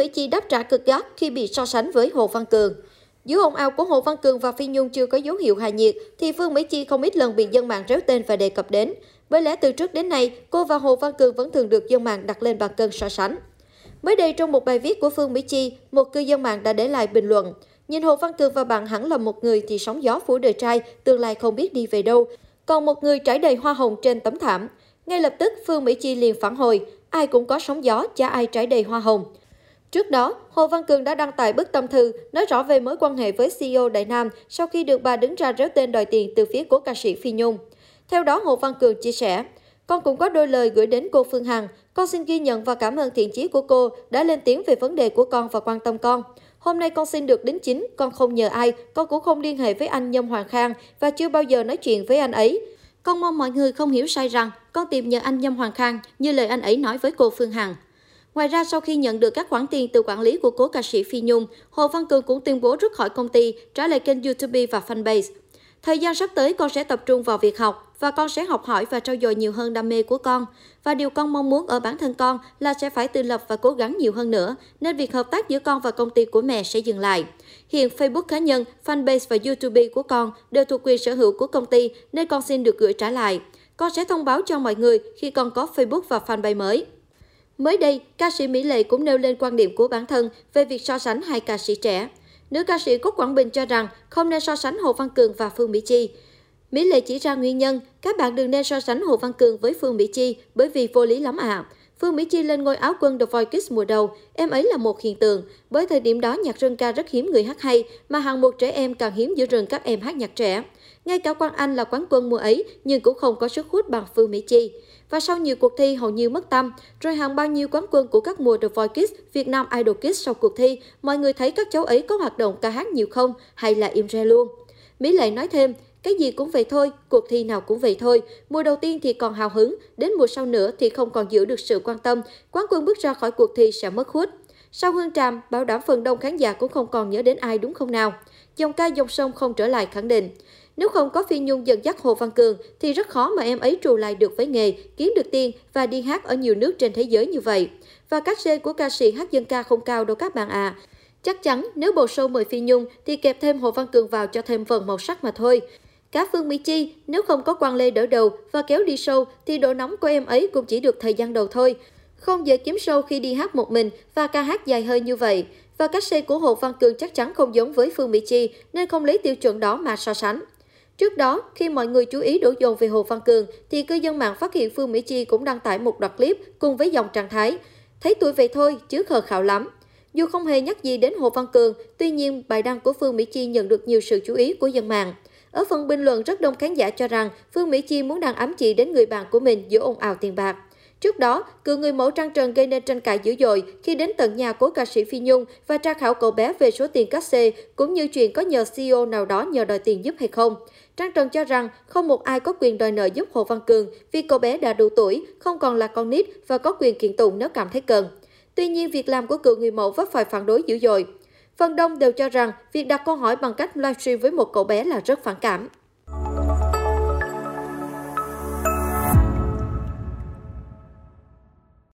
Mỹ Chi đáp trả cực gắt khi bị so sánh với Hồ Văn Cường. Giữa ồn ào của Hồ Văn Cường và Phi Nhung chưa có dấu hiệu hài nhiệt, thì Phương Mỹ Chi không ít lần bị dân mạng réo tên và đề cập đến. Bởi lẽ từ trước đến nay, cô và Hồ Văn Cường vẫn thường được dân mạng đặt lên bàn cân so sánh. Mới đây trong một bài viết của Phương Mỹ Chi, một cư dân mạng đã để lại bình luận. Nhìn Hồ Văn Cường và bạn hẳn là một người thì sóng gió phủ đời trai, tương lai không biết đi về đâu. Còn một người trải đầy hoa hồng trên tấm thảm. Ngay lập tức Phương Mỹ Chi liền phản hồi, ai cũng có sóng gió, chả ai trải đầy hoa hồng. Trước đó, Hồ Văn Cường đã đăng tải bức tâm thư nói rõ về mối quan hệ với CEO Đại Nam sau khi được bà đứng ra réo tên đòi tiền từ phía của ca sĩ Phi Nhung. Theo đó, Hồ Văn Cường chia sẻ, con cũng có đôi lời gửi đến cô Phương Hằng. Con xin ghi nhận và cảm ơn thiện chí của cô đã lên tiếng về vấn đề của con và quan tâm con. Hôm nay con xin được đến chính, con không nhờ ai, con cũng không liên hệ với anh Nhâm Hoàng Khang và chưa bao giờ nói chuyện với anh ấy. Con mong mọi người không hiểu sai rằng con tìm nhờ anh Nhâm Hoàng Khang như lời anh ấy nói với cô Phương Hằng. Ngoài ra, sau khi nhận được các khoản tiền từ quản lý của cố ca sĩ Phi Nhung, Hồ Văn Cường cũng tuyên bố rút khỏi công ty, trả lại kênh YouTube và fanpage. Thời gian sắp tới, con sẽ tập trung vào việc học và con sẽ học hỏi và trau dồi nhiều hơn đam mê của con. Và điều con mong muốn ở bản thân con là sẽ phải tự lập và cố gắng nhiều hơn nữa, nên việc hợp tác giữa con và công ty của mẹ sẽ dừng lại. Hiện Facebook cá nhân, fanpage và YouTube của con đều thuộc quyền sở hữu của công ty nên con xin được gửi trả lại. Con sẽ thông báo cho mọi người khi con có Facebook và fanpage mới. Mới đây, ca sĩ Mỹ Lệ cũng nêu lên quan điểm của bản thân về việc so sánh hai ca sĩ trẻ. Nữ ca sĩ Cúc Quảng Bình cho rằng không nên so sánh Hồ Văn Cường và Phương Mỹ Chi. Mỹ Lệ chỉ ra nguyên nhân, các bạn đừng nên so sánh Hồ Văn Cường với Phương Mỹ Chi bởi vì vô lý lắm ạ. À. Phương Mỹ Chi lên ngôi áo quân The Voice Kids mùa đầu, em ấy là một hiện tượng. Bởi thời điểm đó nhạc rừng ca rất hiếm người hát hay, mà hàng một trẻ em càng hiếm giữa rừng các em hát nhạc trẻ. Ngay cả Quang Anh là quán quân mùa ấy, nhưng cũng không có sức hút bằng Phương Mỹ Chi. Và sau nhiều cuộc thi hầu như mất tâm, rồi hàng bao nhiêu quán quân của các mùa The Voice Kids, Việt Nam Idol Kids sau cuộc thi, mọi người thấy các cháu ấy có hoạt động ca hát nhiều không hay là im re luôn. Mỹ Lệ nói thêm, cái gì cũng vậy thôi, cuộc thi nào cũng vậy thôi. Mùa đầu tiên thì còn hào hứng, đến mùa sau nữa thì không còn giữ được sự quan tâm. Quán quân bước ra khỏi cuộc thi sẽ mất hút. Sau Hương Tràm, bảo đảm phần đông khán giả cũng không còn nhớ đến ai đúng không nào? Dòng ca dòng sông không trở lại khẳng định. Nếu không có Phi Nhung dẫn dắt Hồ Văn Cường thì rất khó mà em ấy trù lại được với nghề, kiếm được tiền và đi hát ở nhiều nước trên thế giới như vậy. Và các xê của ca sĩ hát dân ca không cao đâu các bạn à. Chắc chắn nếu bầu show mời Phi Nhung thì kẹp thêm Hồ Văn Cường vào cho thêm phần màu sắc mà thôi. Cả Phương Mỹ Chi, nếu không có Quang Lê đỡ đầu và kéo đi show thì độ nóng của em ấy cũng chỉ được thời gian đầu thôi. Không dễ kiếm show khi đi hát một mình và ca hát dài hơi như vậy. Và cách xây của Hồ Văn Cường chắc chắn không giống với Phương Mỹ Chi nên không lấy tiêu chuẩn đó mà so sánh. Trước đó, khi mọi người chú ý đổ dồn về Hồ Văn Cường, thì cư dân mạng phát hiện Phương Mỹ Chi cũng đăng tải một đoạn clip cùng với dòng trạng thái. Thấy tuổi vậy thôi, chứ khờ khạo lắm. Dù không hề nhắc gì đến Hồ Văn Cường, tuy nhiên bài đăng của Phương Mỹ Chi nhận được nhiều sự chú ý của dân mạng. Ở phần bình luận rất đông khán giả cho rằng Phương Mỹ Chi muốn đang ám chỉ đến người bạn của mình giữa ồn ào tiền bạc. Trước đó, cựu người mẫu Trang Trần gây nên tranh cãi dữ dội khi đến tận nhà của ca sĩ Phi Nhung và tra khảo cậu bé về số tiền cát xê, cũng như chuyện có nhờ CEO nào đó nhờ đòi tiền giúp hay không. Trang Trần cho rằng không một ai có quyền đòi nợ giúp Hồ Văn Cường vì cậu bé đã đủ tuổi, không còn là con nít và có quyền kiện tụng nếu cảm thấy cần. Tuy nhiên, việc làm của cựu người mẫu vấp phải phản đối dữ dội. Phần đông đều cho rằng việc đặt câu hỏi bằng cách livestream với một cậu bé là rất phản cảm.